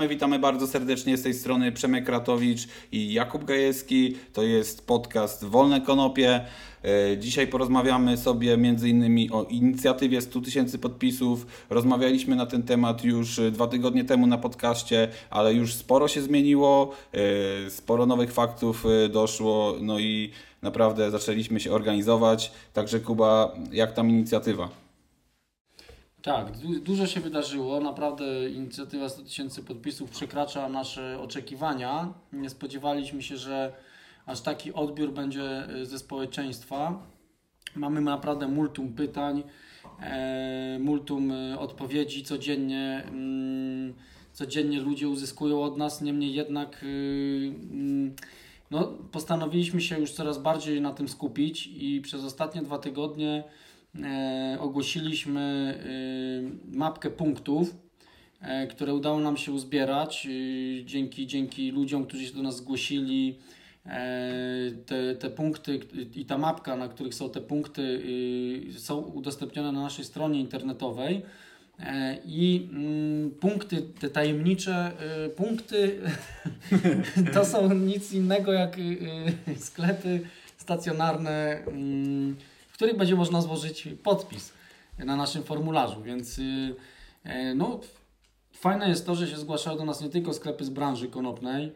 witamy, witamy bardzo serdecznie z tej strony Przemek Ratowicz i Jakub Gajewski. To jest podcast Wolne Konopie. E, dzisiaj porozmawiamy sobie innymi o inicjatywie 100 tysięcy podpisów. Rozmawialiśmy na ten temat już dwa tygodnie temu na podcaście, ale już sporo się zmieniło, e, sporo nowych faktów e, doszło, no i naprawdę zaczęliśmy się organizować. Także Kuba, jak tam inicjatywa? Tak, du dużo się wydarzyło. Naprawdę inicjatywa 100 tysięcy podpisów przekracza nasze oczekiwania. Nie spodziewaliśmy się, że aż taki odbiór będzie y, ze społeczeństwa. Mamy naprawdę multum pytań, e, multum y, odpowiedzi codziennie. Mm, codziennie ludzie uzyskują od nas, niemniej jednak y, mm, no, postanowiliśmy się już coraz bardziej na tym skupić i przez ostatnie dwa tygodnie ogłosiliśmy e, mapkę punktów, e, które udało nam się uzbierać e, dzięki, dzięki ludziom, którzy się do nas zgłosili. E, te, te punkty i ta mapka, na których są te punkty, e, są udostępnione na naszej stronie internetowej. E, I mm, punkty, te tajemnicze punkty, to są nic innego jak sklepy stacjonarne, mm, których będzie można złożyć podpis na naszym formularzu. Więc e, no, fajne jest to, że się zgłaszają do nas nie tylko sklepy z branży konopnej,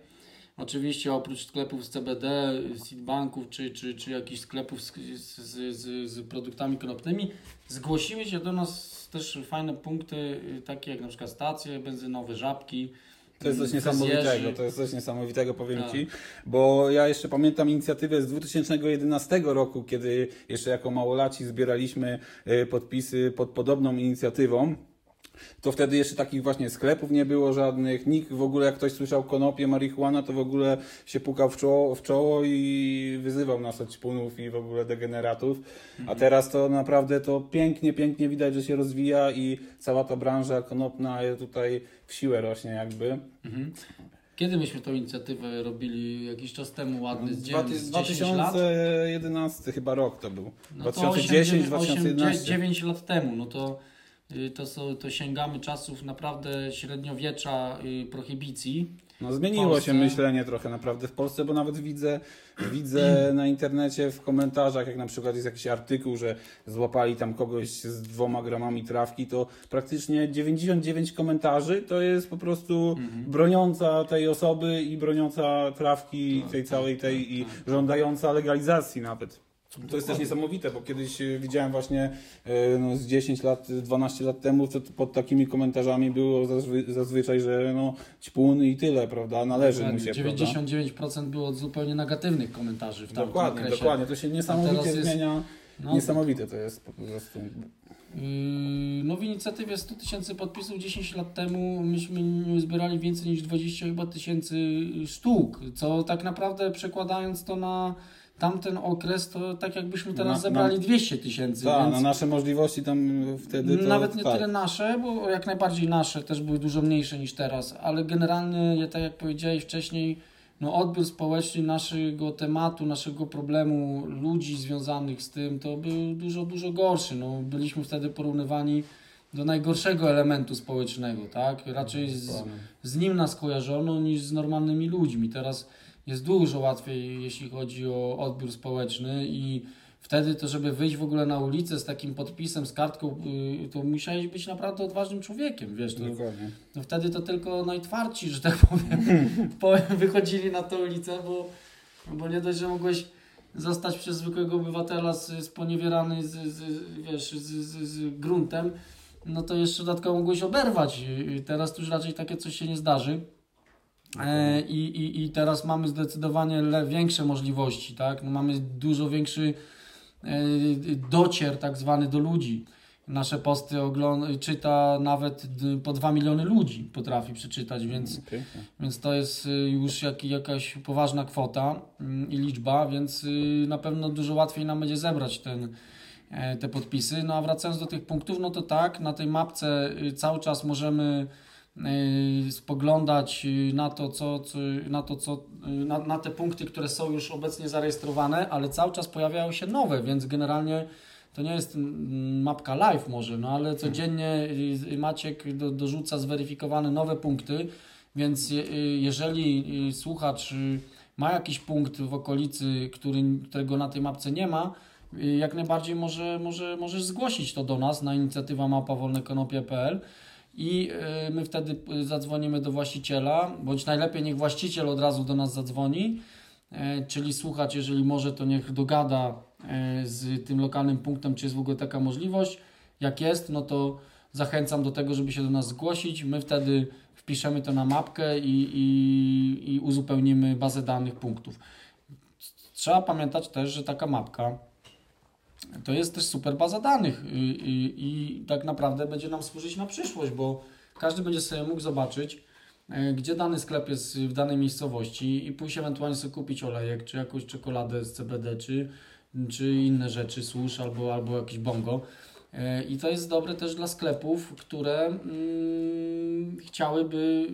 Oczywiście oprócz sklepów z CBD, seedbanków czy, czy, czy jakichś sklepów z, z, z, z produktami konopnymi, zgłosiły się do nas też fajne punkty, y, takie jak na przykład stacje benzynowe, żabki. To jest coś niesamowitego, to jest coś niesamowitego, powiem tak. Ci, bo ja jeszcze pamiętam inicjatywę z 2011 roku, kiedy jeszcze jako małolaci zbieraliśmy y, podpisy pod podobną inicjatywą to wtedy jeszcze takich właśnie sklepów nie było żadnych, nikt w ogóle jak ktoś słyszał konopie, marihuana, to w ogóle się pukał w czoło, w czoło i wyzywał nas od ćpunów i w ogóle degeneratów. Mhm. A teraz to naprawdę to pięknie, pięknie widać, że się rozwija i cała ta branża konopna tutaj w siłę rośnie jakby. Mhm. Kiedy myśmy tą inicjatywę robili? Jakiś czas temu, ładny, z 2011 chyba rok to był. No 2010, 2011. 9 lat temu, no to to, są, to sięgamy czasów naprawdę średniowiecza y, prohibicji. No zmieniło się myślenie trochę naprawdę w Polsce, bo nawet widzę, widzę na internecie w komentarzach, jak na przykład jest jakiś artykuł, że złapali tam kogoś z dwoma gramami trawki, to praktycznie 99 komentarzy to jest po prostu mhm. broniąca tej osoby i broniąca trawki tak, tej całej tej tak, i tak. żądająca legalizacji nawet. To jest też niesamowite, bo kiedyś e, widziałem właśnie e, no, z 10 lat, 12 lat temu, co pod takimi komentarzami było zazwy, zazwyczaj, że no ćpun i tyle, prawda, należy mu się, 99% prawda? było zupełnie negatywnych komentarzy w tamtym Dokładnie, okresie. dokładnie, to się niesamowicie zmienia, no, niesamowite to jest po prostu. Yy, no w inicjatywie 100 tysięcy podpisów 10 lat temu myśmy nie uzbierali więcej niż 20 chyba tysięcy sztuk, co tak naprawdę przekładając to na tamten okres to tak jakbyśmy teraz na, zebrali na, 200 tysięcy. Tak, na nasze możliwości tam wtedy to, Nawet nie tak. tyle nasze, bo jak najbardziej nasze też były dużo mniejsze niż teraz, ale generalnie, tak jak powiedziałeś wcześniej, no odbiór społeczny naszego tematu, naszego problemu, ludzi związanych z tym, to był dużo, dużo gorszy. No, byliśmy wtedy porównywani do najgorszego elementu społecznego, tak? Raczej z, z nim nas kojarzono niż z normalnymi ludźmi. Teraz jest dużo łatwiej, jeśli chodzi o odbiór społeczny i wtedy to, żeby wyjść w ogóle na ulicę z takim podpisem, z kartką, y, to musiałeś być naprawdę odważnym człowiekiem, wiesz. To, no wtedy to tylko najtwardsi, że tak powiem, wychodzili na tę ulicę, bo, bo nie dość, że mogłeś zostać przez zwykłego obywatela sponiewierany z, z, wiesz, z, z, z gruntem, no to jeszcze dodatkowo mogłeś oberwać. Teraz to już raczej takie coś się nie zdarzy. E, I, i, I teraz mamy zdecydowanie większe możliwości, tak? No mamy dużo większy e, docier tak zwany do ludzi. Nasze posty ogląda, czyta nawet po 2 miliony ludzi potrafi przeczytać, więc, okay. więc to jest y, już jak, jakaś poważna kwota mm, i liczba, więc y, na pewno dużo łatwiej nam będzie zebrać ten, e, te podpisy. No a wracając do tych punktów, no to tak, na tej mapce y, cały czas możemy spoglądać na to, co, na, to co y, na, na te punkty, które są już obecnie zarejestrowane, ale cały czas pojawiają się nowe, więc generalnie to nie jest mapka live może, no ale codziennie y, Maciek do, dorzuca zweryfikowane nowe punkty Więc je, y, jeżeli y, słuchacz y, ma jakiś punkt w okolicy, który, którego na tej mapce nie ma, y, jak najbardziej może, może, możesz zgłosić to do nas na inicjatywa małpawolnekonopie.pl i y, my wtedy zadzwonimy do właściciela, bądź najlepiej niech właściciel od razu do nas zadzwoni, e, czyli słuchacz, jeżeli może, to niech dogada e, z tym lokalnym punktem, czy jest w ogóle taka możliwość. Jak jest, no to zachęcam do tego, żeby się do nas zgłosić. My wtedy wpiszemy to na mapkę i, i, i uzupełnimy bazę danych punktów. Trzeba pamiętać też, że taka mapka to jest też super baza danych i, i, i tak naprawdę będzie nam służyć na przyszłość, bo każdy będzie sobie mógł zobaczyć, e, gdzie dany sklep jest w danej miejscowości i pójść ewentualnie sobie kupić olejek, czy jakąś czekoladę z CBD, czy, czy inne rzeczy, służ albo, albo jakiś bongo. E, I to jest dobre też dla sklepów, które mm, chciałyby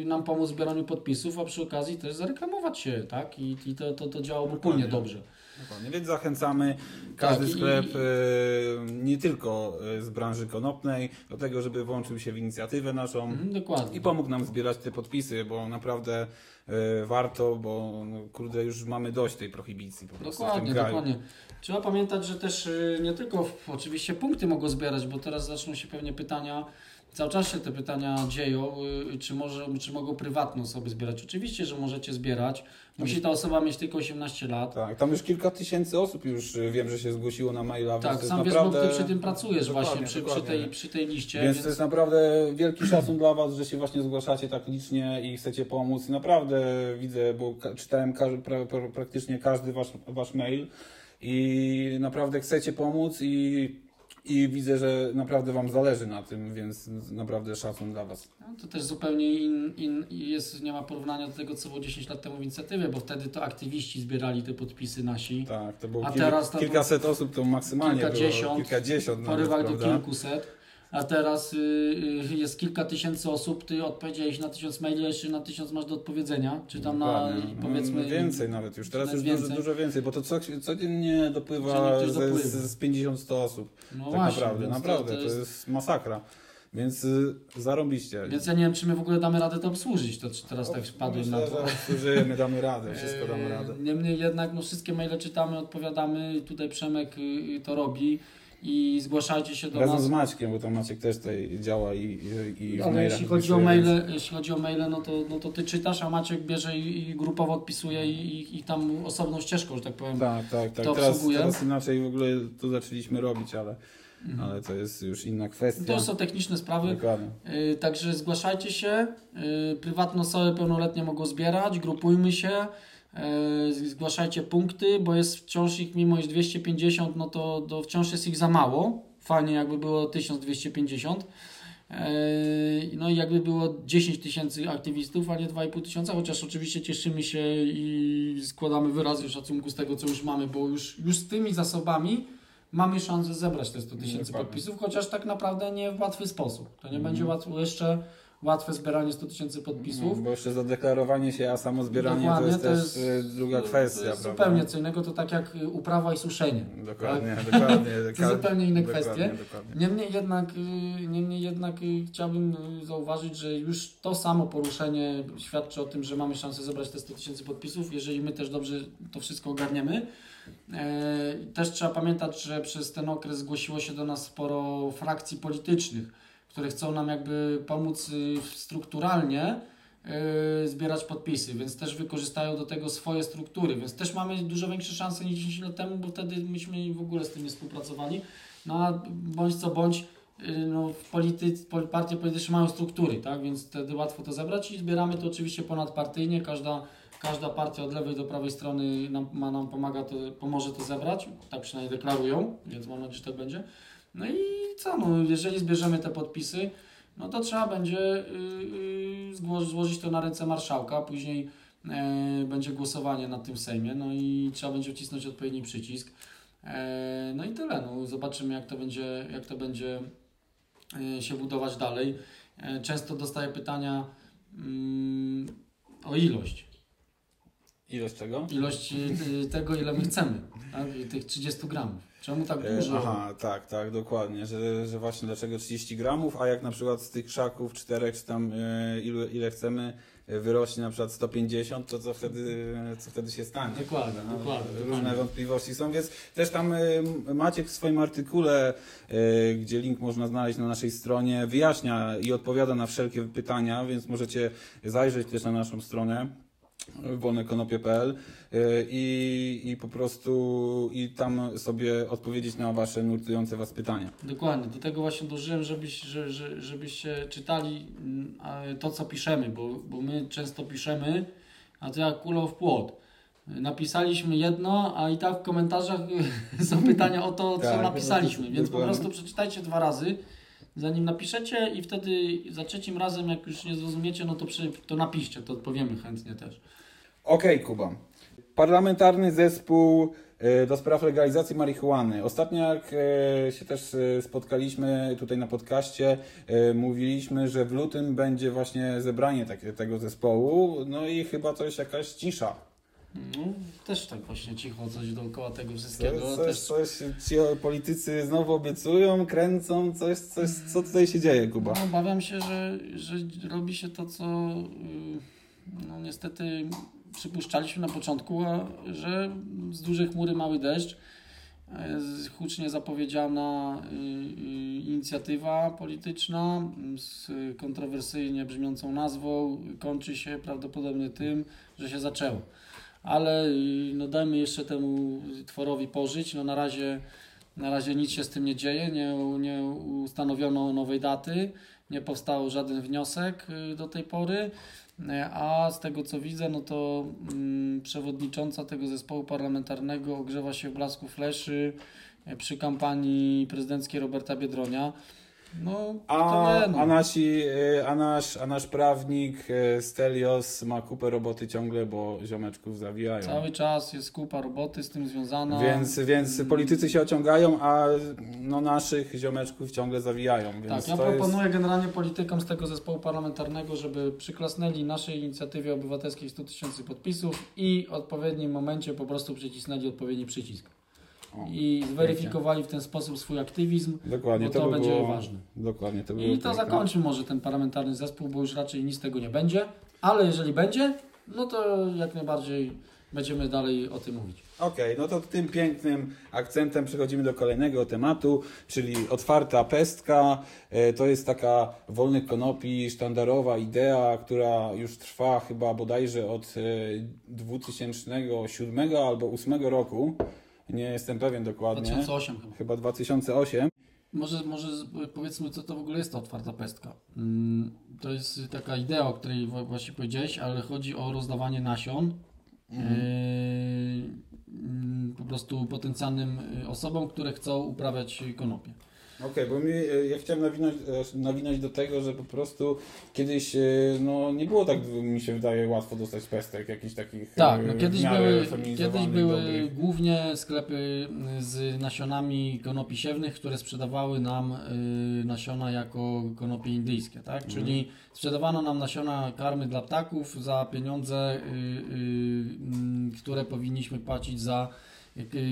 y, nam pomóc w zbieraniu podpisów, a przy okazji też zareklamować się, tak? I, i to, to, to działa Dokładnie. płynnie dobrze. Dokładnie, więc zachęcamy każdy Tak, i- sklep, e, nie tylko e, z branży konopnej, do tego, żeby włączył się w inicjatywę naszą Mhm, dokładnie. i pomógł nam zbierać te podpisy, bo naprawdę e, warto, bo no, kurde, już mamy dość tej prohibicji po prostu w Dokładnie, tym kraju. dokładnie. Trzeba pamiętać, że też y, nie tylko w- oczywiście punkty mogą zbierać, bo teraz zaczną się pewnie pytania, cały czas się te pytania dzieją, y, czy, może, czy mogą prywatne osoby zbierać. Oczywiście, że możecie zbierać. Musi ta osoba mieć tylko 18 lat. Tak, tam już kilka tysięcy osób już e, wiem, że się zgłosiło na maila, więc Tak, jest sam wiesz, naprawdę... bo ty przy tym pracujesz Dokładnie, właśnie, przy, przy, dokładnie. tej, przy tej liście. Więc, Więc, to jest naprawdę wielki szacun dla Was, że się właśnie zgłaszacie tak licznie i chcecie pomóc. I naprawdę widzę, bo czytałem ka- pra, pra, praktycznie każdy wasz, wasz mail i naprawdę chcecie pomóc i, i widzę, że naprawdę Wam zależy na tym, więc naprawdę szacun dla Was. no, to też zupełnie in, in, jest, nie ma porównania do tego, co było 10 lat temu w inicjatywie, bo wtedy to aktywiści zbierali te podpisy nasi. Tak, to było A kil, teraz to- kilkaset osób, to maksymalnie Kilkadziesiąt. było. Kilkadziesiąt. nawet, porywali do kilkuset, a teraz y, y, jest kilka tysięcy osób, ty odpowiedziałeś na tysiąc maili, jeszcze na tysiąc masz do odpowiedzenia, czy tam na Dokładnie. powiedzmy... Więcej nawet już, teraz już dużo, więcej. dużo więcej, bo to co, codziennie dopływa ze, dopływa. z, z 50-100 osób. No tak właśnie, naprawdę, naprawdę, to jest... masakra. Więc y, zarąbiście. Więc ja nie wiem, czy my w ogóle damy radę to obsłużyć, to czy teraz tak wpadłem na to. obsłużymy, damy radę, wszystko damy radę. Eee, Niemniej jednak no, wszystkie maile czytamy, odpowiadamy, tutaj Przemek to robi i zgłaszajcie się do Razem nas. z Maćkiem, bo tam Maciek też tutaj działa i, i, i Ale jeśli chodzi o maile, jeśli chodzi o maile no, to, no to ty czytasz, a Maciek bierze i, i grupowo odpisuje i, i, tam osobną ścieżką, że tak powiem. Tak, tak, tak. to Teraz, obsługuje. teraz inaczej w ogóle to zaczęliśmy robić, ale, ale to jest już inna kwestia. Mhm. To są techniczne sprawy. Dokładnie. Yy, także zgłaszajcie się. Yy, prywatne osoby pełnoletnie mogą zbierać, grupujmy się. Yy, zgłaszajcie punkty, bo jest wciąż ich, mimo iż 250, no to, to wciąż jest ich za mało. Fajnie, jakby było 1250. Yy, No i jakby było 10 tysięcy aktywistów, a nie 2,5 tysiąca, chociaż oczywiście cieszymy się i składamy wyrazy szacunku z tego, co już mamy, bo już, już z tymi zasobami mamy szansę zebrać te 100 tysięcy podpisów, chociaż tak naprawdę nie w łatwy sposób. To nie Mhm. będzie łatwo, jeszcze łatwe zbieranie 100 tysięcy podpisów. No, bo jeszcze zadeklarowanie się, a samo zbieranie to jest to też jest- y, druga To kwestia, jest prawda? zupełnie co innego, to tak jak y, uprawa i suszenie. Dokładnie, dokładnie. To zupełnie inne dokładnie, kwestie. Dokładnie. Niemniej jednak, y, niemniej jednak chciałbym zauważyć, że już to samo poruszenie świadczy o tym, że mamy szansę zebrać te 100 tysięcy podpisów, jeżeli my też dobrze to wszystko ogarniemy. E, Też trzeba pamiętać, że przez ten okres zgłosiło się do nas sporo frakcji politycznych, które chcą nam jakby pomóc y, strukturalnie y, zbierać podpisy, więc też wykorzystają do tego swoje struktury, więc też mamy dużo większe szanse niż 10 lat temu, bo wtedy myśmy w ogóle z tym nie współpracowali. No a bądź co bądź, y, no, polity, pol- partie polityczne mają struktury, tak? więc wtedy łatwo to zebrać i zbieramy to oczywiście ponadpartyjnie. Każda, każda partia od lewej do prawej strony nam, ma, nam pomaga to, pomoże to zebrać, tak przynajmniej deklarują, więc mam nadzieję, że tak będzie. No i co, no, jeżeli zbierzemy te podpisy, no to trzeba będzie y, y, złożyć to na ręce marszałka, później e, będzie głosowanie nad tym Sejmie, no i trzeba będzie wcisnąć odpowiedni przycisk. E, no i tyle, no, zobaczymy jak to będzie, jak to będzie e, się budować dalej. Często dostaję pytania mm, o ilość. Ilość czego? Ilość tego, ile my chcemy, tak? tych 30 gramów. Czemu tak E, dużo? Aha, tak, tak, dokładnie, że, że właśnie dlaczego 30 gramów, a jak na przykład z tych krzaków czterech, czy tam e, ile, ile chcemy, e, wyrośnie na przykład 150, to co wtedy, co wtedy się stanie? Dokładnie, No, dokładnie. Różne dokładnie. wątpliwości są, więc też tam Maciek w swoim artykule, gdzie link można znaleźć na naszej stronie, wyjaśnia i odpowiada na wszelkie pytania, więc możecie zajrzeć też na naszą stronę wolnekonopie.pl e, i, i po prostu i tam sobie odpowiedzieć na wasze nurtujące was pytania. Dokładnie, do tego właśnie dążyłem, żebyś, że, że, żebyście czytali mm, to, co piszemy, bo, bo my często piszemy, a to jak kulą w płot. Napisaliśmy jedno, a i tak w komentarzach są pytania o to, co Tak, napisaliśmy, więc po prostu przeczytajcie dwa razy, zanim napiszecie i wtedy za trzecim razem, jak już nie zrozumiecie, no to, przy, to napiszcie, to odpowiemy chętnie też. Okej, Kuba. Parlamentarny zespół e, do spraw legalizacji marihuany. Ostatnio jak e, się też e, spotkaliśmy tutaj na podcaście, mówiliśmy, że w lutym będzie właśnie zebranie tego zespołu, no i chyba coś jakaś cisza. No, też tak właśnie cicho coś dookoła tego wszystkiego. Coś, też coś, ci politycy znowu obiecują, kręcą, coś, coś, co tutaj się dzieje, Kuba? No, obawiam się, że, że robi się to, co y, no, niestety przypuszczaliśmy na początku, a, że z dużej chmury mały deszcz. E, Hucznie zapowiedziana y, y, inicjatywa polityczna z kontrowersyjnie brzmiącą nazwą kończy się prawdopodobnie tym, że się zaczęło. Ale y, no, dajmy jeszcze temu tworowi pożyć. No, na razie na razie nic się z tym nie dzieje, nie, nie ustanowiono nowej daty, nie powstał żaden wniosek y, do tej pory, y, a z tego co widzę, no to mm, przewodnicząca tego zespołu parlamentarnego ogrzewa się w blasku fleszy przy kampanii prezydenckiej Roberta Biedronia. No, A, nie, no. a, nasi, e, a, nasz, a nasz prawnik e, Stelios ma kupę roboty ciągle, bo ziomeczków zawijają. Cały czas jest kupa roboty z tym związana. Więc, więc politycy się ociągają, a no, naszych ziomeczków ciągle zawijają. Tak, ja to jest- proponuję generalnie politykom z tego zespołu parlamentarnego, żeby przyklasnęli naszej inicjatywie obywatelskiej 100 tysięcy podpisów i w odpowiednim momencie po prostu przycisnęli odpowiedni przycisk. O, I zweryfikowali w ten sposób swój aktywizm, Dokładnie, bo to, to by będzie było, ważne. Dokładnie, to I to piękne. zakończy może ten parlamentarny zespół, bo już raczej nic z tego nie będzie, ale jeżeli będzie, no to jak najbardziej będziemy dalej o tym mówić. Okej, no to tym pięknym akcentem przechodzimy do kolejnego tematu, czyli otwarta pestka. E, To jest taka wolnych konopi, sztandarowa idea, która już trwa chyba bodajże od e, 2007 albo 2008 roku. Nie jestem pewien dokładnie. 2008 chyba. Chyba 2008. Może, może powiedzmy, co to w ogóle jest ta otwarta pestka. Mm, To jest taka idea, o której właśnie powiedziałeś, ale chodzi o rozdawanie nasion yy, mm, po prostu potencjalnym y, osobom, które chcą uprawiać konopie. Okej, bo mi, e, ja chciałem nawinąć, e, nawinąć do tego, że po prostu kiedyś e, no, nie było tak, mi się wydaje, łatwo dostać pestek, jakichś takich Tak, no kiedyś były, kiedyś były dobrych. głównie sklepy z nasionami konopi siewnych, które sprzedawały nam nasiona jako konopie indyjskie, tak? Mhm. Czyli sprzedawano nam nasiona karmy dla ptaków za pieniądze, y, y, mm, które powinniśmy płacić za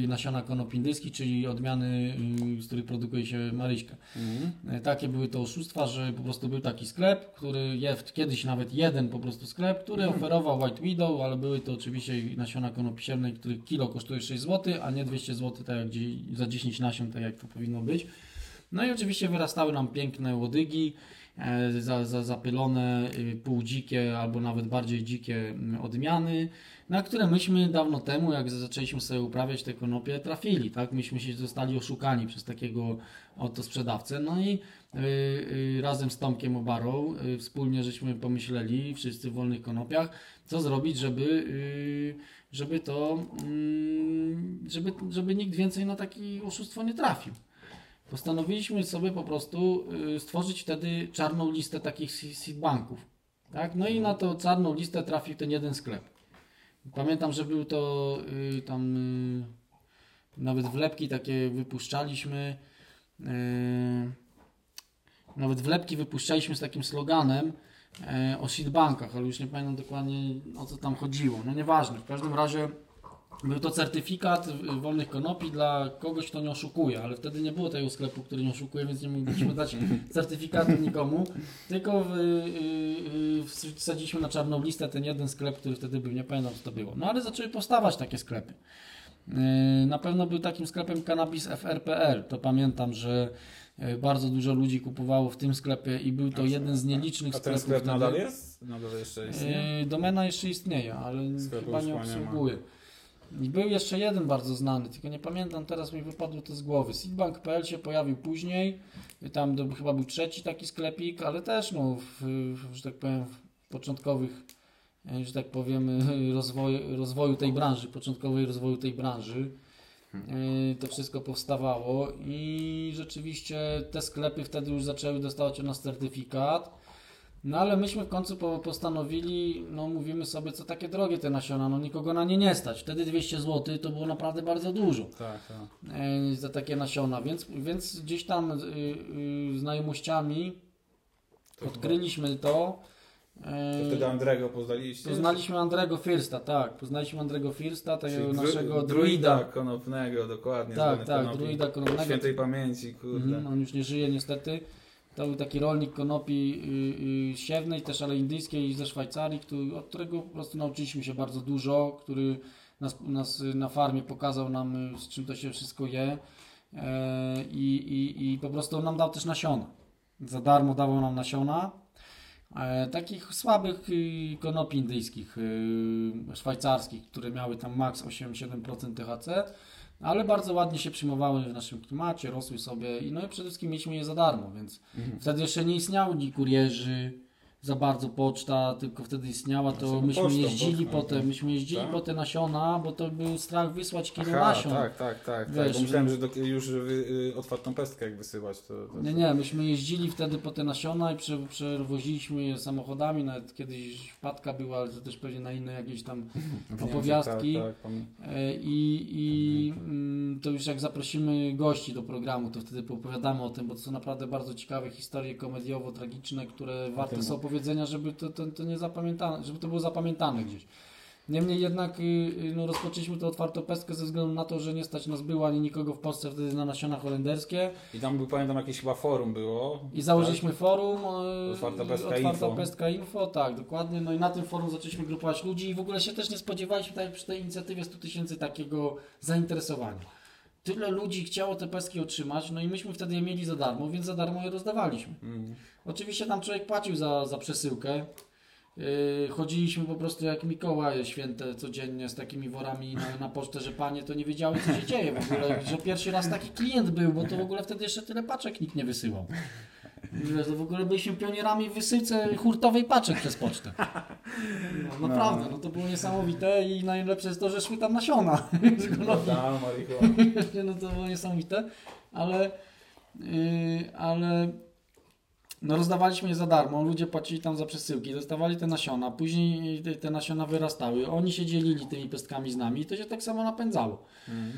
nasiona konop indyjskich, czyli odmiany, y, z których produkuje się maryśkę. Mhm. Takie były to oszustwa, że po prostu był taki sklep, który jest kiedyś nawet jeden po prostu sklep, który oferował White Widow, ale były to oczywiście nasiona konopi siewnej, których kilo kosztuje 6 zł, a nie 200 zł tak jak za 10 nasion, tak jak to powinno być. No i oczywiście wyrastały nam piękne łodygi, e, za, za, zapylone, y, półdzikie albo nawet bardziej dzikie mm, odmiany, na które myśmy dawno temu, jak zaczęliśmy sobie uprawiać te konopie, trafili, tak? Myśmy się zostali oszukani przez takiego oto sprzedawcę, no i y, y, razem z Tomkiem Obarą y, wspólnie żeśmy pomyśleli, wszyscy w wolnych konopiach, co zrobić, żeby, y, żeby to, mm, żeby, żeby nikt więcej na takie oszustwo nie trafił. Postanowiliśmy sobie po prostu y, stworzyć wtedy czarną listę takich se- seed banków. Tak? No i na tą czarną listę trafił ten jeden sklep. Pamiętam, że był to y, tam y, nawet wlepki takie wypuszczaliśmy. y, nawet wlepki wypuszczaliśmy z takim sloganem, e, o seedbankach, ale już nie pamiętam dokładnie o co tam chodziło. No nieważne, w każdym razie był to certyfikat wolnych konopi dla kogoś, kto nie oszukuje, ale wtedy nie było tego sklepu, który nie oszukuje, więc nie mogliśmy dać certyfikatu nikomu, tylko y, y, wsadziliśmy na czarną listę ten jeden sklep, który wtedy był, nie pamiętam co to było. No ale zaczęły powstawać takie sklepy. Y, Na pewno był takim sklepem Cannabis FR.pl. To pamiętam, że bardzo dużo ludzi kupowało w tym sklepie i był to jeden z nielicznych A ten sklepów. sklep nadal jest? Nadal jeszcze istnieje? Domena jeszcze istnieje, ale Sklepu chyba nie ma. I był jeszcze jeden bardzo znany, tylko nie pamiętam, teraz mi wypadło to z głowy. Seedbank.pl się pojawił później, tam to chyba był trzeci taki sklepik, ale też no, w, w, że tak powiem, w początkowych, e, że tak powiem, rozwoju, rozwoju tej branży, początkowej rozwoju tej branży. e, To wszystko powstawało i rzeczywiście te sklepy wtedy już zaczęły dostawać od nas certyfikat. No ale myśmy w końcu po, postanowili, no mówimy sobie, co takie drogie te nasiona, no nikogo na nie nie stać. Wtedy 200 zł to było naprawdę bardzo dużo Tak, tak. e, za takie nasiona, więc, więc gdzieś tam y, y, znajomościami To odkryliśmy to. To E, wtedy Andrego poznaliście? Poznaliśmy Andrego Firsta, tak. Poznaliśmy Andrego Firsta, tego naszego druida konopnego, dokładnie. Tak, tak, konopi. druida konopnego. Świętej pamięci, kurde. Mhm, on już nie żyje niestety. To był taki rolnik konopi y, y, siewnej, też ale indyjskiej ze Szwajcarii, który, od którego po prostu nauczyliśmy się bardzo dużo, który nas, nas na farmie pokazał nam, y, z czym to się wszystko je e, i, i, i po prostu nam dał też nasiona. Za darmo dawał nam nasiona. E, takich słabych y, konopi indyjskich, szwajcarskich, które miały tam maks 8-7% THC, ale bardzo ładnie się przyjmowały w naszym klimacie, rosły sobie i no i przede wszystkim mieliśmy je za darmo, więc Mhm. wtedy jeszcze nie istniały kurierzy, za bardzo poczta, tylko wtedy istniała, to Znaczy, myśmy pocztą, jeździli pocztą, potem, tak. myśmy jeździli Tak? po te nasiona, bo to był strach wysłać kilo Aha, nasion. tak, tak, tak. tak Wiesz, bo myślałem, że do, już wy, y, otwartą pestkę jak wysyłać. To, to... Nie, nie, myśmy jeździli wtedy po te nasiona i prze, przewoziliśmy je samochodami, nawet kiedyś wpadka była, ale to też pewnie na inne jakieś tam Wiem, opowiastki. Tak, tak, pamię- E, I, i mm, to już jak zaprosimy gości do programu, to wtedy opowiadamy o tym, bo to są naprawdę bardzo ciekawe historie komediowo-tragiczne, które warte tym- są opowiedzenia, żeby to, to, to nie zapamiętane, żeby to było zapamiętane gdzieś. Niemniej jednak y, y, no, rozpoczęliśmy tę otwartą pestkę ze względu na to, że nie stać nas było ani nikogo w Polsce wtedy na nasiona holenderskie I tam był, pamiętam, jakieś chyba forum było. i założyliśmy forum e, Otwarta Pestka Otwarta Info. Pestka Info, tak, dokładnie. No i na tym forum zaczęliśmy grupować ludzi i w ogóle się też nie spodziewaliśmy, tak przy tej inicjatywie 100 tysięcy takiego zainteresowania. Tyle ludzi chciało te pestki otrzymać, no i myśmy wtedy je mieli za darmo, więc za darmo je rozdawaliśmy. Mm. Oczywiście tam człowiek płacił za, za przesyłkę. Yy, chodziliśmy po prostu jak Mikołaje święte codziennie z takimi worami na, na pocztę, że panie to nie wiedziały co się dzieje w ogóle, że pierwszy raz taki klient był, bo to w ogóle wtedy jeszcze tyle paczek nikt nie wysyłał. To w ogóle byliśmy pionierami w wysyłce hurtowej paczek przez pocztę. No, naprawdę, no to było niesamowite i najlepsze jest to, że szły tam nasiona. Da, marihuana. no to było niesamowite, ale, yy, ale no rozdawaliśmy je za darmo, ludzie płacili tam za przesyłki, dostawali te nasiona, później te, te nasiona wyrastały, oni się dzielili tymi pestkami z nami i to się tak samo napędzało. Mm.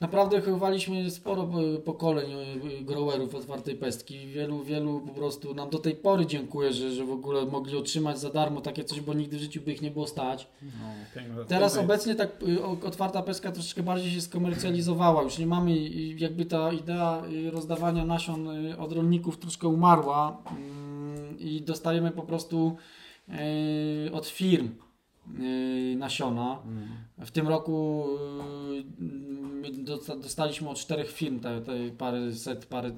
Naprawdę wychowaliśmy sporo e, pokoleń e, growerów otwartej pestki. Wielu, wielu po prostu nam do tej pory dziękuję, że, że w ogóle mogli otrzymać za darmo takie coś, bo nigdy w życiu by ich nie było stać. No. Teraz obecnie tak o- otwarta pestka troszeczkę bardziej się skomercjalizowała. Już nie mamy, jakby ta idea rozdawania nasion od rolników troszkę umarła mm, i dostajemy po prostu od firm nasiona. Mm. W tym roku y, my dosta- dostaliśmy od czterech firm te, te parę set, parę,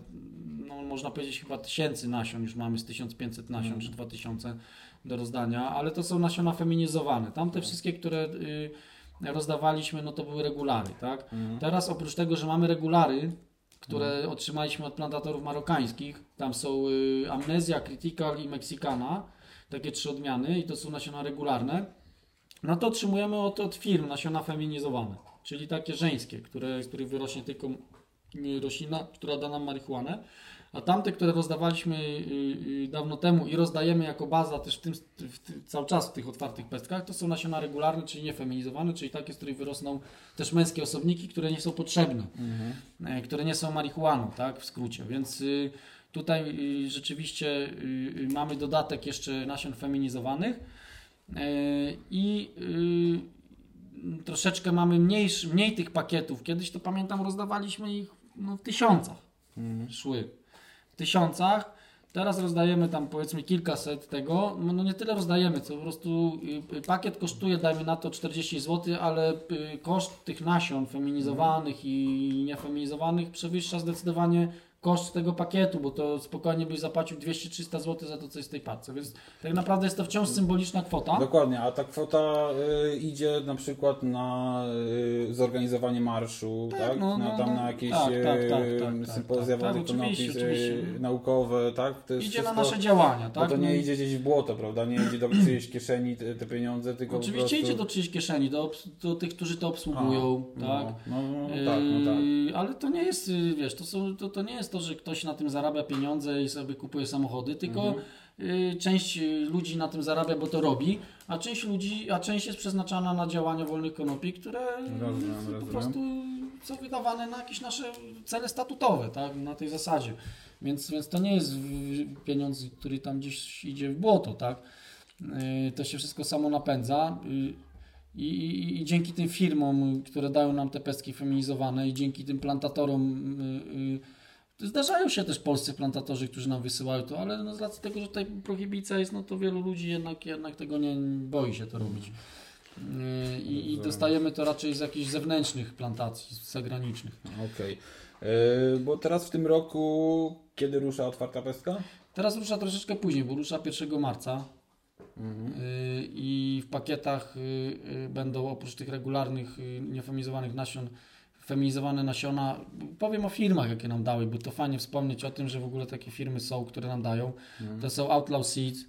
no można powiedzieć chyba tysięcy nasion, już mamy z 1500 nasion Mm. czy 2000 do rozdania, ale to są nasiona feminizowane. Tamte wszystkie, które y, rozdawaliśmy, no to były regulary, tak? Mm. Teraz oprócz tego, że mamy regulary, które otrzymaliśmy od plantatorów marokańskich, tam są y, Amnezja, Critical i Mexicana, takie trzy odmiany i to są nasiona regularne, no to otrzymujemy od, od firm nasiona feminizowane, czyli takie żeńskie, które, z których wyrośnie tylko roślina, która da nam marihuanę. A tamte, które rozdawaliśmy y, y, dawno temu i rozdajemy jako baza też w tym, w tym, cały czas w tych otwartych pestkach, to są nasiona regularne, czyli niefeminizowane, czyli takie, z których wyrosną też męskie osobniki, które nie są potrzebne, Mhm. e, które nie są marihuaną, tak, w skrócie. Więc y, Tutaj rzeczywiście mamy dodatek jeszcze nasion feminizowanych i y, troszeczkę mamy mniejszy, mniej tych pakietów. Kiedyś to pamiętam rozdawaliśmy ich no, w tysiącach szły. W tysiącach. Teraz rozdajemy tam powiedzmy kilkaset tego. No no nie tyle rozdajemy, co po prostu y, y, pakiet kosztuje, dajmy na to 40 zł, ale koszt tych nasion feminizowanych i niefeminizowanych przewyższa zdecydowanie koszt tego pakietu, bo to spokojnie byś zapłacił 200-300 zł za to, co jest w tej paczce. Więc tak naprawdę jest to wciąż symboliczna kwota. Dokładnie, a ta kwota y, idzie na przykład na y, zorganizowanie marszu, tak? Tak, no, na, no, tam no. na jakieś Tak, tak, tak, y, tak, tak, sympozja tak, tak, oczywiście. y, naukowe, tak? To Idzie na wszystko- nasze działania, Bo tak? to nie No. idzie gdzieś w błoto, prawda? Nie idzie do czyjejś kieszeni te, te pieniądze, tylko Oczywiście prostu... idzie do czyjejś kieszeni, do, do tych, którzy to obsługują, no, tak? No, no, no, tak, no tak. Yy, Ale to nie jest, wiesz, to, są, to, to nie jest to, że ktoś na tym zarabia pieniądze i sobie kupuje samochody, tylko Mhm. yy, część yy, ludzi na tym zarabia, bo to robi, a część ludzi, a część jest przeznaczana na działania wolnych konopi, które Rozumiem, po rozumiem. prostu są wydawane na jakieś nasze cele statutowe, tak? Na tej zasadzie. Więc, więc to nie jest pieniądz, który tam gdzieś idzie w błoto, tak? Yy, To się wszystko samo napędza. I, i, I dzięki tym firmom, które dają nam te pestki feminizowane i dzięki tym plantatorom yy, yy, zdarzają się też polscy plantatorzy, którzy nam wysyłają to, ale no z racji tego, że tutaj prohibicja jest, no to wielu ludzi jednak, jednak tego nie boi się to robić. Yy, I, I dostajemy to raczej z jakichś zewnętrznych plantacji, zagranicznych. Okej. Y, Bo teraz w tym roku, kiedy rusza otwarta pestka? Teraz rusza troszeczkę później, bo rusza 1 marca. Mhm. Yy, I w pakietach yy, yy, będą oprócz tych regularnych, yy, niefeminizowanych nasion, feminizowane nasiona. Powiem o firmach, jakie nam dały, bo to fajnie wspomnieć o tym, że w ogóle takie firmy są, które nam dają. To są Outlaw Seeds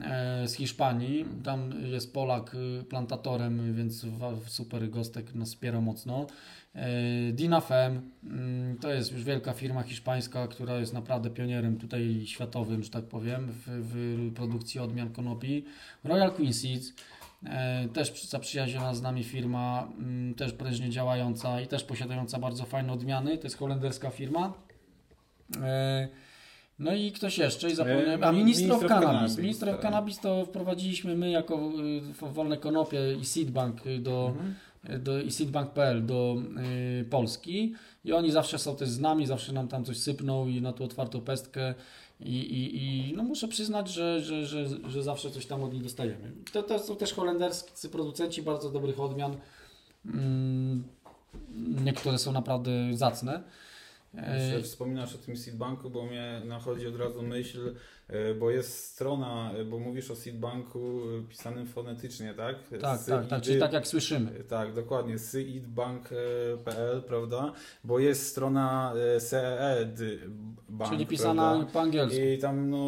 e, z Hiszpanii. Tam jest Polak y, plantatorem, więc super gostek nas wspiera mocno. E, Dinafem mm, to jest już wielka firma hiszpańska, która jest naprawdę pionierem tutaj światowym, że tak powiem, w, w produkcji odmian konopi. Royal Queen Seeds też zaprzyjaźniona z nami firma, mm, też prężnie działająca i też posiadająca bardzo fajne odmiany. To jest holenderska firma. E, No i ktoś jeszcze, i zapomniałem. A mi- Minister of Minister of Cannabis. Of tak. Cannabis to wprowadziliśmy my jako Wolne Konopie i Seedbank do, Mhm. do i seedbank.pl do y, Polski i oni zawsze są też z nami, zawsze nam tam coś sypną i na tą otwartą pestkę i, i, i no muszę przyznać, że, że, że, że zawsze coś tam od nich dostajemy. To, to są też holenderscy producenci bardzo dobrych odmian. Mm, niektóre są naprawdę zacne. E, Jeszcze wspominasz o tym Seedbanku, bo mnie nachodzi od razu myśl, e, bo jest strona, e, bo mówisz o Seedbanku e, pisanym fonetycznie, tak? Tak, Sy- tak, tak, czyli tak jak słyszymy. Tak, dokładnie, seedbank.pl, prawda? Bo jest strona e, SEED Bank, Czyli pisana prawda? po angielsku. I tam no,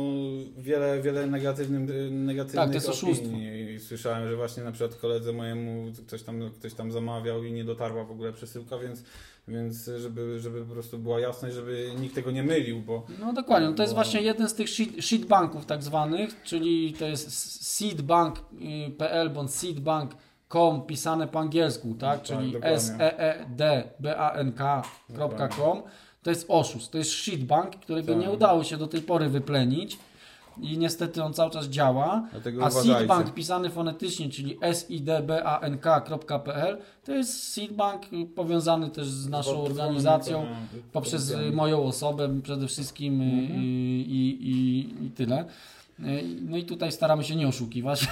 wiele, wiele negatywnych, negatywnych Tak, to jest opinii. I Słyszałem, że właśnie na przykład koledze mojemu ktoś tam, ktoś tam zamawiał i nie dotarła w ogóle przesyłka, więc, więc żeby, żeby po prostu była jasność, żeby nikt tego nie mylił, bo No dokładnie, no to jest Bo- właśnie jeden z tych sheet, sheetbanków tak zwanych, czyli to jest seedbank.pl bądź seedbank.com pisane po angielsku, tak? Tak, czyli dokładnie. s e e d b a n k.com. To jest oszust, to jest sheetbank, którego Tak. nie udało się do tej pory wyplenić i niestety on cały czas działa. dlatego A uważajcie. seedbank pisany fonetycznie, czyli sidbank.pl to jest seedbank powiązany też z naszą organizacją poprzez moją osobę przede wszystkim Mhm. y, i, i, i tyle. Y, No i tutaj staramy się nie oszukiwać.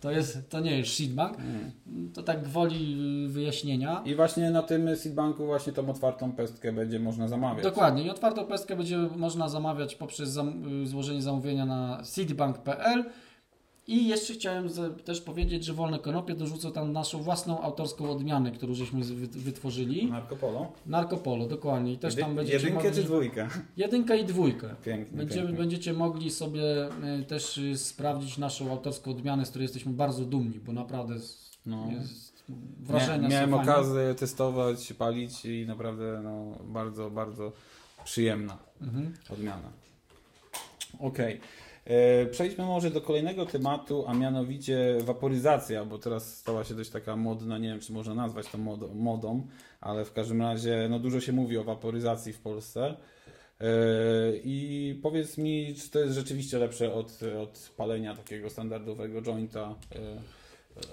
To, jest, to nie jest sheetbank. To tak gwoli wyjaśnienia. I właśnie na tym Seedbanku właśnie tą otwartą pestkę będzie można zamawiać. Dokładnie. I otwartą pestkę będzie można zamawiać poprzez zam, y, złożenie zamówienia na seedbank.pl i jeszcze chciałem też powiedzieć, że Wolne Konopie dorzucą tam naszą własną autorską odmianę, którą żeśmy wytworzyli. Marco Polo? Narco Polo, dokładnie. I też tam będziecie Jedynkę mogli... czy dwójkę? Jedynkę i dwójkę. Pięknie, Będziemy, pięknie. będziecie mogli sobie y, też y, sprawdzić naszą autorską odmianę, z której jesteśmy bardzo dumni, bo naprawdę No. jest wrażenia Mia- Miałem fajne. okazję testować, palić i naprawdę no, bardzo, bardzo przyjemna Mhm. odmiana. Okej. E, Przejdźmy może do kolejnego tematu, a mianowicie waporyzacja, bo teraz stała się dość taka modna, nie wiem czy można nazwać to modą, modą ale w każdym razie no, dużo się mówi o waporyzacji w Polsce. I powiedz mi, czy to jest rzeczywiście lepsze od, od palenia takiego standardowego jointa?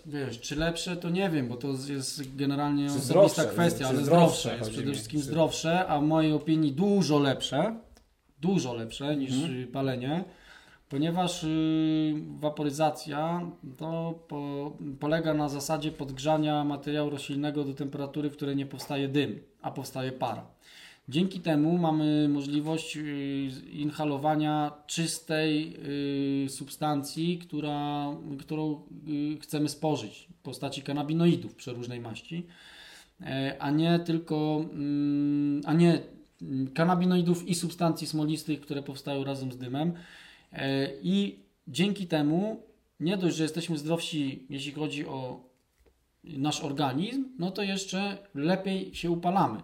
Wiesz, czy lepsze, to nie wiem, bo to jest generalnie Czy osobista zdrowsze, kwestia, ale zdrowsze zdrowsze jest przede mi, wszystkim czy- zdrowsze, a w mojej opinii dużo lepsze, dużo lepsze niż y, palenie, ponieważ y, waporyzacja to po, polega na zasadzie podgrzania materiału roślinnego do temperatury, w której nie powstaje dym, a powstaje para. Dzięki temu mamy możliwość y, inhalowania czystej y, substancji, która, którą chcemy spożyć w postaci kanabinoidów przeróżnej maści, e, a nie tylko mm, a nie mm, kanabinoidów i substancji smolistych, które powstają razem z dymem. E, I dzięki temu nie dość, że jesteśmy zdrowsi, jeśli chodzi o nasz organizm, no to jeszcze lepiej się upalamy.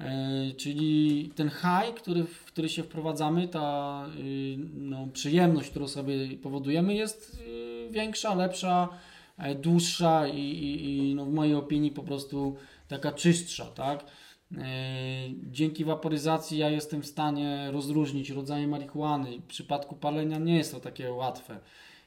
E, czyli ten high, który, w który się wprowadzamy, ta y, no, przyjemność, którą sobie powodujemy, jest y, większa, lepsza, e, dłuższa i, i, i no, w mojej opinii po prostu taka czystsza, tak? E, Dzięki waporyzacji ja jestem w stanie rozróżnić rodzaje marihuany. W przypadku palenia nie jest to takie łatwe.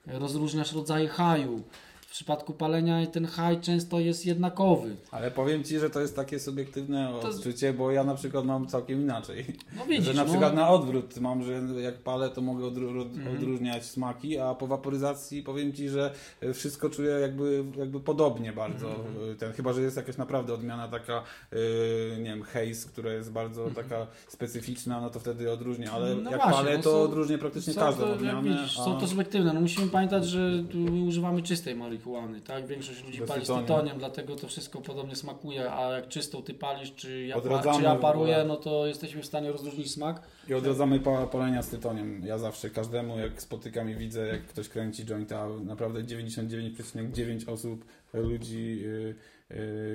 Rozróżniasz rodzaje haju. W przypadku palenia ten haj często jest jednakowy. Ale powiem Ci, że to jest takie subiektywne To- odczucie, bo ja na przykład mam całkiem inaczej. No widzisz, że na no, przykład na odwrót mam, że jak palę, to mogę odru- od- Mhm. odróżniać smaki, a po waporyzacji powiem Ci, że wszystko czuję jakby, jakby podobnie bardzo. Mhm. Ten, chyba, że jest jakaś naprawdę odmiana taka, yy, nie wiem, haze, która jest bardzo taka specyficzna, no to wtedy odróżnię, ale. No jak właśnie, palę, no to są- odróżnię praktycznie każdą odmianę. widzisz, są to subiektywne. No musimy pamiętać, że używamy czystej marihuany, tak? Większość ludzi Bez pali z tytoniem, dlatego to wszystko podobnie smakuje, a jak czystą ty palisz, czy ja, Odradzamy czy ja paruję, no to jesteśmy w stanie rozróżnić smak. I odradzamy pa- palenia z tytoniem. Ja zawsze każdemu, jak spotykam i widzę, jak ktoś kręci jointa, naprawdę 99,9 osób, ludzi yy,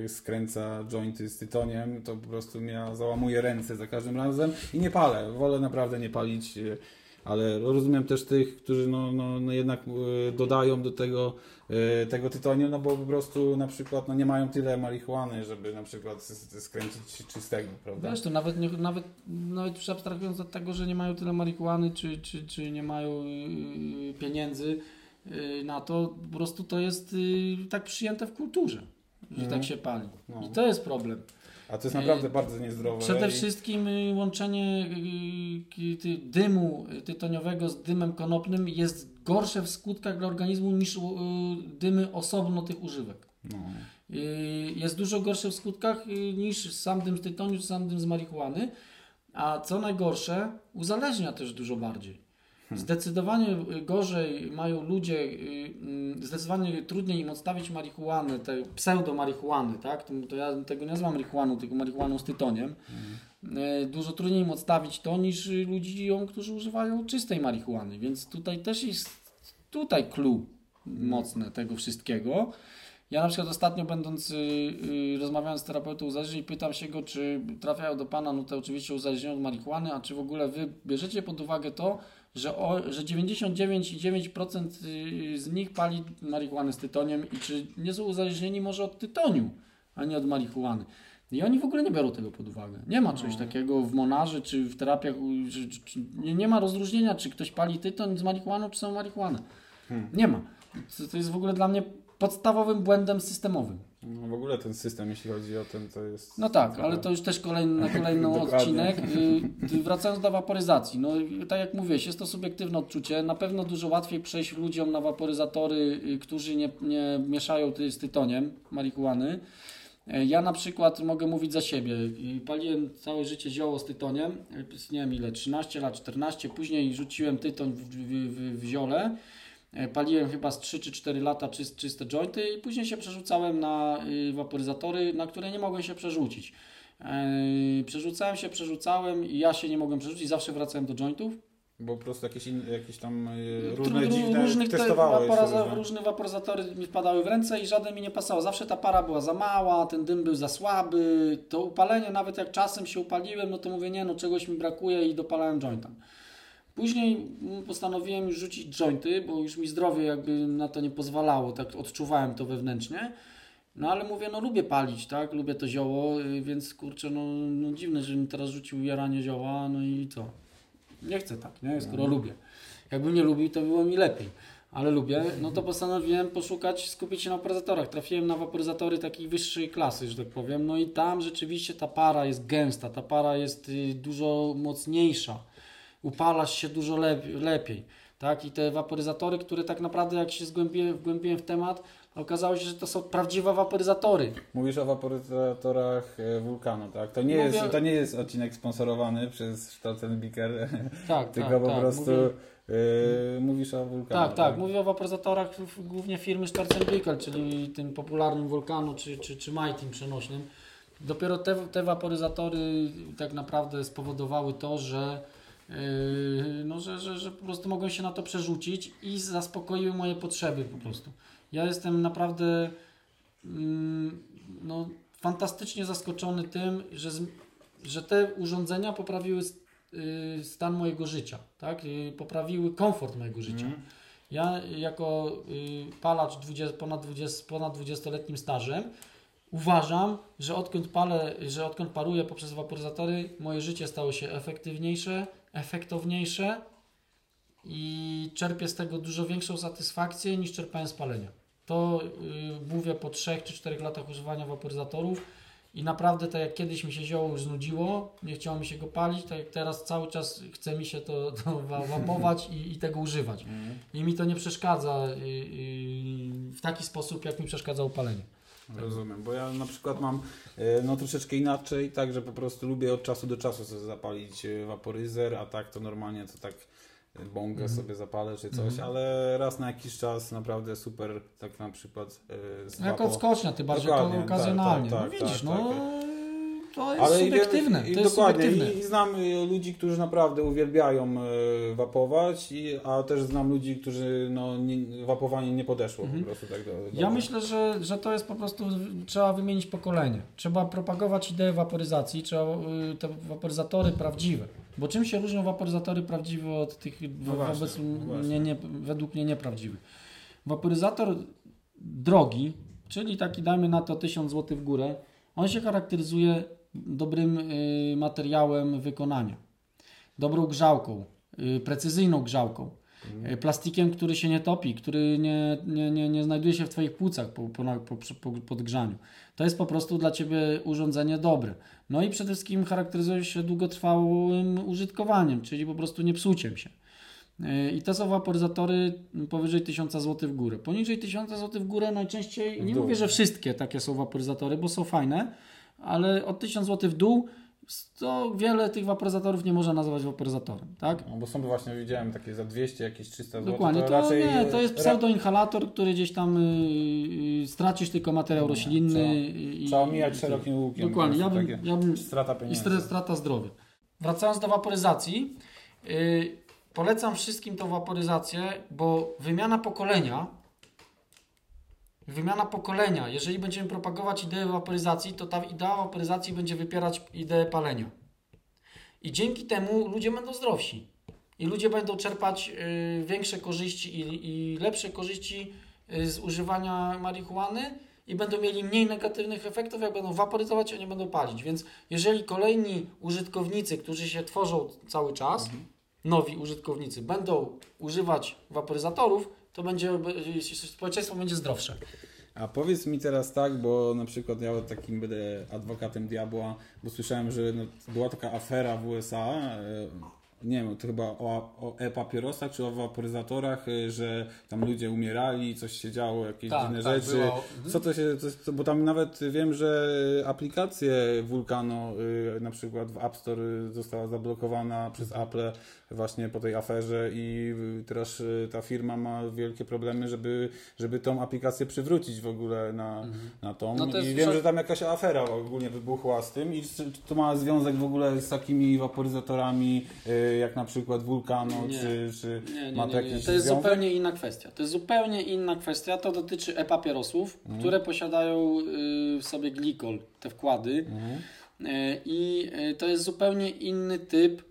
yy, skręca jointy z tytoniem, to po prostu mnie załamuje ręce za każdym razem i nie palę. Wolę naprawdę nie palić. Yy, ale rozumiem też tych, którzy no, no, no jednak yy, dodają do tego yy, tego tytoniu, no bo po prostu na przykład no, nie mają tyle marihuany, żeby na przykład skręcić czystego, prawda? Wiesz, to nawet, nie, nawet, nawet już abstrahując od tego, że nie mają tyle marihuany, czy, czy, czy nie mają yy, pieniędzy na to, po prostu to jest tak przyjęte w kulturze, że Mhm. tak się pali. No. I to jest problem. A to jest naprawdę bardzo niezdrowe. Przede i- wszystkim y, łączenie y, y, dymu tytoniowego z dymem konopnym jest gorsze w skutkach dla organizmu niż dymy osobno tych używek. No. Jest dużo gorsze w skutkach niż sam dym z tytoniu czy sam dym z marihuany, a co najgorsze, uzależnia też dużo bardziej. Zdecydowanie y, gorzej mają ludzie, y, y, zdecydowanie trudniej im odstawić marihuanę, tę pseudo-marihuanę, tak? To, ja tego nie nazywam marihuaną, tylko marihuaną z tytoniem. Y, Dużo trudniej im odstawić to niż ludziom, którzy używają czystej marihuany, więc tutaj też jest tutaj clue mocne tego wszystkiego. Ja na przykład ostatnio będąc, y, y, rozmawiając z terapeutą uzależnień, pytam się go, czy trafiają do Pana, no to oczywiście uzależnione od marihuany, a czy w ogóle Wy bierzecie pod uwagę to, że, o, że 99,9% y, z nich pali marihuanę z tytoniem i czy nie są uzależnieni może od tytoniu, a nie od marihuany. I oni w ogóle nie biorą tego pod uwagę. Nie ma czegoś takiego w monarze czy w terapiach, czy, czy, czy, nie, nie ma rozróżnienia, czy ktoś pali tytoń z marihuaną, czy samą marihuanę. Nie ma. To, to jest w ogóle dla mnie podstawowym błędem systemowym. No, w ogóle ten system, jeśli chodzi o ten, to jest... No tak, ale to już też kolejny, na kolejny odcinek. Y, y, Wracając do waporyzacji, no tak jak mówiłeś, jest to subiektywne odczucie. Na pewno dużo łatwiej przejść ludziom na waporyzatory, y, którzy nie, nie mieszają z tytoniem marihuany. E, Ja na przykład mogę mówić za siebie. Paliłem całe życie zioło z tytoniem, nie wiem ile, 13 lat, 14. Później rzuciłem tytoń w, w, w, w ziole. E, Paliłem chyba z 3 czy 4 lata czyst, czyste jointy i później się przerzucałem na y, waporyzatory, na które nie mogłem się przerzucić. E, Przerzucałem się, przerzucałem i ja się nie mogłem przerzucić, zawsze wracałem do jointów. Bo po prostu jakieś, in, jakieś tam Tru- różne tru- dziwne różnych te- testowałeś. różne. różne waporyzatory mi wpadały w ręce i żaden mi nie pasował. Zawsze ta para była za mała, ten dym był za słaby, to upalenie, nawet jak czasem się upaliłem, no to mówię, nie no, czegoś mi brakuje i dopalałem jointa. Później postanowiłem już rzucić jointy, bo już mi zdrowie jakby na to nie pozwalało, tak odczuwałem to wewnętrznie. No ale mówię, no lubię palić, tak? Lubię to zioło, y, więc kurczę, no, no dziwne, że mi teraz rzucił jaranie zioła, no i co? Nie chcę tak, nie? Skoro lubię. Jakbym nie lubił, to było mi lepiej. Ale lubię, no to postanowiłem poszukać, skupić się na waporyzatorach. Trafiłem na waporyzatory takiej wyższej klasy, że tak powiem. No i tam rzeczywiście ta para jest gęsta, ta para jest y, dużo mocniejsza. Upalasz się dużo lepiej. lepiej tak? I te waporyzatory, które tak naprawdę jak się zgłębiłem, wgłębiłem w temat, okazało się, że to są prawdziwe waporyzatory. Mówisz o waporyzatorach e, wulkanu, tak? To nie, Mówię- jest, to nie jest odcinek sponsorowany przez Stoltenbiker, Tak, tylko tak, po tak. prostu Mówię- e, mówisz o wulkanu. Tak, tak. Mówię o waporyzatorach głównie firmy Starzenbickel, czyli tym popularnym Volcanu czy, czy, czy Mightim przenośnym. Dopiero te, te waporyzatory tak naprawdę spowodowały to, że, yy, no, że, że, że po prostu mogłem się na to przerzucić i zaspokoiły moje potrzeby po prostu. Ja jestem naprawdę mm, no, fantastycznie zaskoczony tym, że, że te urządzenia poprawiły s- y, stan mojego życia, tak? Y, poprawiły komfort mojego życia. Mhm. Ja jako palacz 20, ponad 20, ponad 20-letnim stażem uważam, że odkąd palę, że odkąd paruję poprzez waporyzatory, moje życie stało się efektywniejsze, efektowniejsze i czerpię z tego dużo większą satysfakcję niż czerpałem z palenia. To y, mówię po 3 czy 4 latach używania waporyzatorów i naprawdę tak jak kiedyś mi się zioło już znudziło, nie chciało mi się go palić, tak jak teraz cały czas chce mi się to, to wa- wapować i, i tego używać. Mhm. I mi to nie przeszkadza y, y, w taki sposób, jak mi przeszkadzało palenie. Rozumiem, bo ja na przykład mam e, no troszeczkę inaczej, tak, że po prostu lubię od czasu do czasu sobie zapalić e, waporyzer, a tak to normalnie to tak e, bongę Mhm. sobie zapalę czy coś, ale raz na jakiś czas naprawdę super, tak na przykład e, z Jako wapo- odskocznia, ty bardziej Dokładnie, jako okazjonalnie. tak, no tak, widzisz, tak, no tak. To jest Ale subiektywne. i to jest dokładnie, subiektywne. I, i znam ludzi, którzy naprawdę uwielbiają y, wapować, i, a też znam ludzi, którzy no, nie, wapowanie nie podeszło Mhm. po prostu tak do, Ja dobrze. myślę, że, że to jest po prostu, trzeba wymienić pokolenie. Trzeba propagować ideę waporyzacji, trzeba y, te waporyzatory prawdziwe. Bo czym się różnią waporyzatory prawdziwe od tych No właśnie, wobec, no właśnie. nie, nie, według mnie nieprawdziwych? Waporyzator drogi, czyli taki dajmy na to 1000 zł w górę, on się charakteryzuje dobrym y, materiałem wykonania, dobrą grzałką, y, precyzyjną grzałką. Mhm. Y, Plastikiem, który się nie topi, który nie, nie, nie, nie znajduje się w Twoich płucach po, po, po, po podgrzaniu. To jest po prostu dla Ciebie urządzenie dobre. No i przede wszystkim charakteryzuje się długotrwałym użytkowaniem, czyli po prostu nie psuciem się. I to są waporyzatory powyżej 1000 zł w górę. Poniżej 1000 zł w górę najczęściej, nie mówię, że wszystkie takie są waporyzatory, bo są fajne, ale od 1000 zł w dół to wiele tych waporyzatorów nie można nazwać waporyzatorem, tak? No, bo są właśnie, widziałem takie za 200, jakieś 300 zł. Dokładnie, to, raczej, nie, to jest pseudoinhalator, który gdzieś tam y, y, stracisz tylko materiał Nie, roślinny. trzeba- i- Trzeba i- omijać i- szerokim łukiem. Dokładnie, ja bym, ja bym Strata i pieniędzy. stres, strata zdrowia. Wracając do waporyzacji, yy, polecam wszystkim tą waporyzację, bo wymiana pokolenia, wymiana pokolenia, jeżeli będziemy propagować ideę waporyzacji, to ta idea waporyzacji będzie wypierać ideę palenia. I dzięki temu ludzie będą zdrowsi. I ludzie będą czerpać yy, większe korzyści i, i lepsze korzyści yy, z używania marihuany i będą mieli mniej negatywnych efektów, jak będą waporyzować, a nie będą palić. Więc jeżeli kolejni użytkownicy, którzy się tworzą cały czas, nowi użytkownicy, będą używać waporyzatorów, to będzie społeczeństwo będzie zdrowsze. A powiedz mi teraz tak, bo na przykład ja takim będę adwokatem diabła, bo słyszałem, że no, była taka afera w USA, e, nie wiem, to chyba o, o e-papierosach czy o waporyzatorach, e, że tam ludzie umierali, coś się działo, jakieś Tak, dziwne tak, rzeczy. było. Co to się, bo tam nawet wiem, że aplikację Vulcano y, na przykład w App Store y, została zablokowana przez Apple właśnie po tej aferze i y, teraz y, ta firma ma wielkie problemy, żeby, żeby tą aplikację przywrócić w ogóle na, na tą. No I wiem, że tam jakaś afera ogólnie wybuchła z tym i czy to ma związek w ogóle z takimi waporyzatorami y, jak na przykład Vulcano, Nie. czy, czy Nie, nie, ma to nie. jakiś To jest związek? zupełnie inna kwestia. To jest zupełnie inna kwestia. To dotyczy e-papierosów, Mhm. które posiadają y, w sobie glikol, te wkłady. Mhm. Y, I y, to jest zupełnie inny typ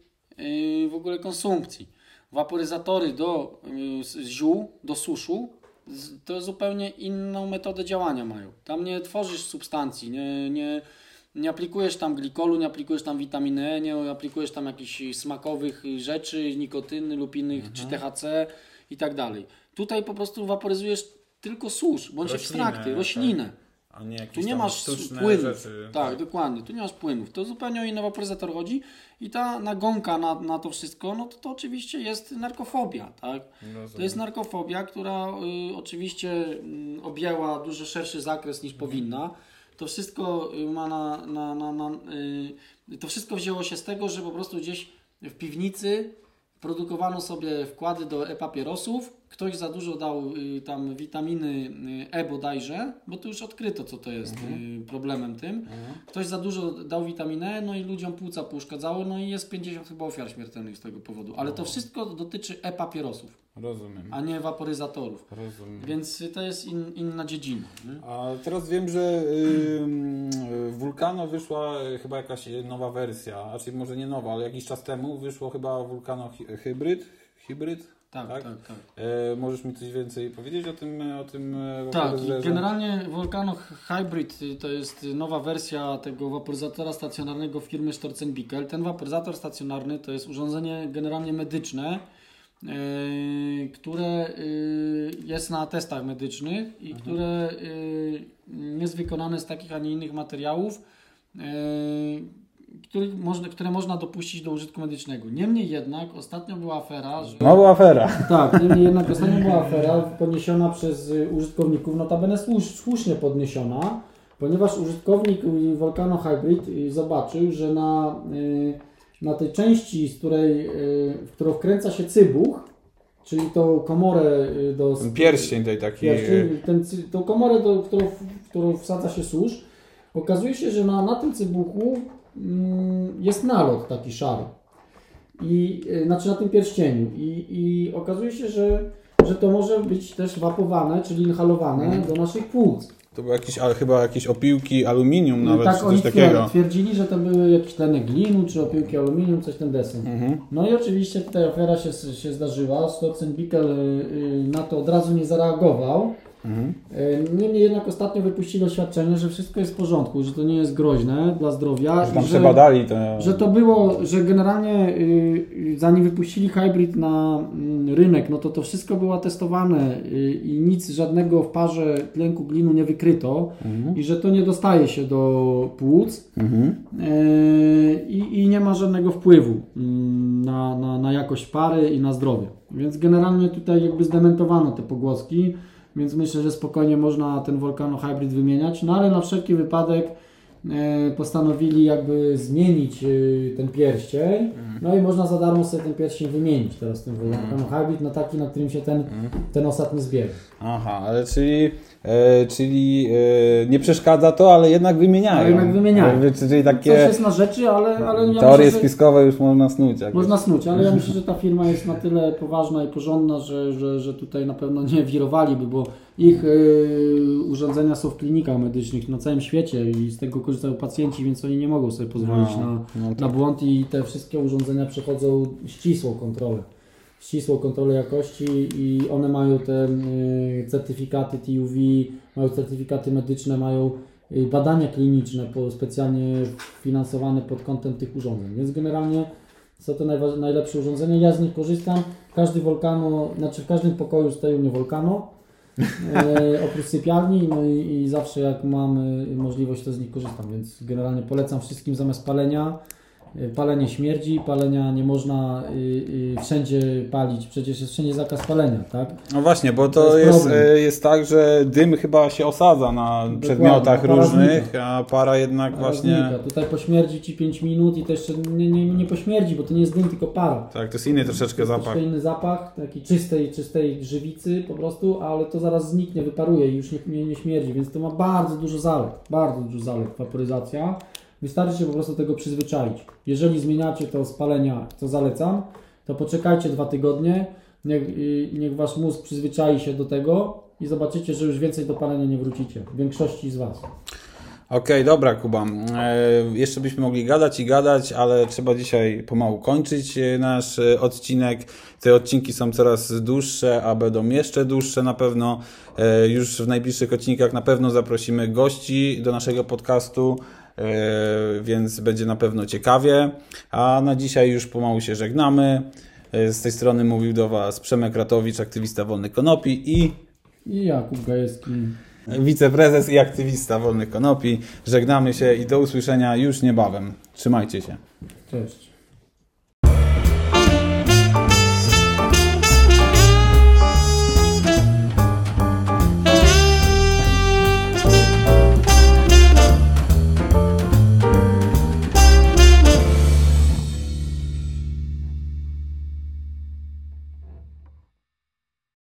w ogóle konsumpcji. Waporyzatory do ziół, do suszu to zupełnie inną metodę działania mają. Tam nie tworzysz substancji, nie, nie, nie aplikujesz tam glikolu, nie aplikujesz tam witaminy E, nie aplikujesz tam jakichś smakowych rzeczy, nikotyny lub innych, czy THC i tak dalej. Tutaj po prostu waporyzujesz tylko susz, bądź Roślinę, ekstrakty, tak. roślinę. A nie Tu jakieś nie tam masz płynów. rzeczy. Tak, dokładnie. Tu nie masz płynów. To zupełnie o inny waporyzator chodzi i ta nagonka na, na to wszystko, no to, to oczywiście jest narkofobia, tak? Rozumiem. To jest narkofobia, która y, oczywiście y, objęła dużo szerszy zakres niż powinna. To wszystko y, ma na, na, na, na y, to wszystko wzięło się z tego, że po prostu gdzieś w piwnicy produkowano sobie wkłady do e-papierosów. Ktoś za dużo dał y, tam witaminy y, E bodajże, bo to już odkryto, co to jest y, problemem tym. Ktoś za dużo dał witaminę, E, no i ludziom płuca pouszkadzało, no i jest 50 chyba ofiar śmiertelnych z tego powodu. Ale to wszystko dotyczy e-papierosów, Rozumiem. a nie waporyzatorów. Rozumiem. Więc y, to jest in, inna dziedzina. Nie? A teraz wiem, że w Vulcano wyszła y, chyba jakaś nowa wersja, czyli może nie nowa, ale jakiś czas temu wyszło chyba Vulcano hy- hybryd. Hybryd? Tak, Tak? tak, tak. E, możesz mi coś więcej powiedzieć o tym, o tym e, Tak, generalnie Volcano Hybrid y, to jest nowa wersja tego waporyzatora stacjonarnego firmy Storzenbickel. Ten waporyzator stacjonarny to jest urządzenie generalnie medyczne, yy, które yy, jest na testach medycznych i które yy, jest wykonane z takich, a nie innych materiałów, których można, które można dopuścić do użytku medycznego. Niemniej jednak ostatnio była afera, że... Znowu afera. Tak, niemniej jednak ostatnio była afera podniesiona przez y, użytkowników, notabene słusz, słusznie podniesiona, ponieważ użytkownik y, Volcano Hybrid y, zobaczył, że na, na tej części, z której, w którą wkręca się cybuch, czyli tą komorę do... Ten pierścień tej taki. Pierścień, ten, tą komorę, do, którą, w którą wsadza się susz, okazuje się, że na, na tym cybuchu jest nalot taki szary. I, y, znaczy na tym pierścieniu. I, i okazuje się, że, że to może być też wapowane, czyli inhalowane Mhm. do naszych płuc. To były jakieś, ale chyba jakieś opiłki aluminium I nawet, tak czy coś takiego. twier- twierdzili, że to były jakieś tleny glinu, czy opiłki aluminium, coś ten desen. Mhm. No i oczywiście tutaj afera się, się zdarzyła. Stolzenbickel y, y, na to od razu nie zareagował. Mhm. Y, Niemniej jednak ostatnio wypuścili oświadczenie, że wszystko jest w porządku, że to nie jest groźne dla zdrowia. Że tam że, przebadali to. że to było, że generalnie y, y, zanim wypuścili hybrid na mm, rynek, no to to wszystko było testowane y, i nic żadnego w parze tlenku glinu nie wykryto Mhm. i że to nie dostaje się do płuc. Mhm. I, i nie ma żadnego wpływu mm, na, na, na jakość pary i na zdrowie. Więc generalnie tutaj jakby zdementowano te pogłoski, więc myślę, że spokojnie można ten Volcano Hybrid wymieniać, no ale na wszelki wypadek postanowili jakby zmienić e, ten pierścień, no i można za darmo sobie ten pierścień wymienić teraz ten Volcano Hybrid na taki, na którym się ten, ten osad nie zbiera. Aha, ale czyli, e, czyli e, nie przeszkadza to, ale jednak wymieniają. Ale jednak wymieniają. Czyli Coś takie jest na rzeczy, ale, ale ja teorie myślę, spiskowe już można snuć. Można snuć, ale ja myślę, że ta firma jest na tyle poważna i porządna, że, że, że tutaj na pewno nie wirowaliby, bo ich y, urządzenia są w klinikach medycznych na całym świecie i z tego korzystają pacjenci, więc oni nie mogą sobie pozwolić No, na, no na tak. błąd i te wszystkie urządzenia przechodzą ścisłą kontrolę. Ścisłą kontrolę jakości i one mają te y, certyfikaty TUV, mają certyfikaty medyczne, mają y, badania kliniczne po, specjalnie finansowane pod kątem tych urządzeń. Więc generalnie są to najlepsze urządzenia. Ja z nich korzystam. Każdy Volcano, znaczy w każdym pokoju stoi u mnie Volcano. E, oprócz sypialni, no i, i zawsze jak mam możliwość, to z nich korzystam, więc generalnie polecam wszystkim zamiast palenia. Y, Palenie śmierdzi, palenia nie można y, y, wszędzie palić, przecież jest wszędzie zakaz palenia, tak? No właśnie, bo To to jest jest, e, jest tak, że dym chyba się osadza na przedmiotach para różnych, znika. a para jednak właśnie... Znika. Tutaj pośmierdzi Ci 5 minut i to jeszcze nie, nie, nie pośmierdzi, bo to nie jest dym, tylko para. Tak, to jest inny troszeczkę zapach. Troszkę inny zapach, taki czystej, czystej żywicy po prostu, ale to zaraz zniknie, wyparuje i już nie, nie, nie śmierdzi, więc to ma bardzo dużo zalet, bardzo dużo zalet waporyzacja. Wystarczy się po prostu tego przyzwyczaić. Jeżeli zmieniacie to z palenia, co zalecam, to poczekajcie dwa tygodnie, niech, y, niech Wasz mózg przyzwyczai się do tego i zobaczycie, że już więcej do palenia nie wrócicie. W większości z Was. Okej, dobra Kuba. E, jeszcze byśmy mogli gadać i gadać, ale trzeba dzisiaj pomału kończyć e, nasz e, odcinek. Te odcinki są coraz dłuższe, a będą jeszcze dłuższe na pewno. E, już w najbliższych odcinkach na pewno zaprosimy gości do naszego podcastu, więc będzie na pewno ciekawie. A na dzisiaj już pomału się żegnamy. E, z tej strony mówił do Was Przemek Ratowicz, aktywista Wolny Konopi i I Jakub Gajewski. wiceprezes i aktywista Wolnych Konopi. Żegnamy się i do usłyszenia już niebawem. Trzymajcie się. Cześć.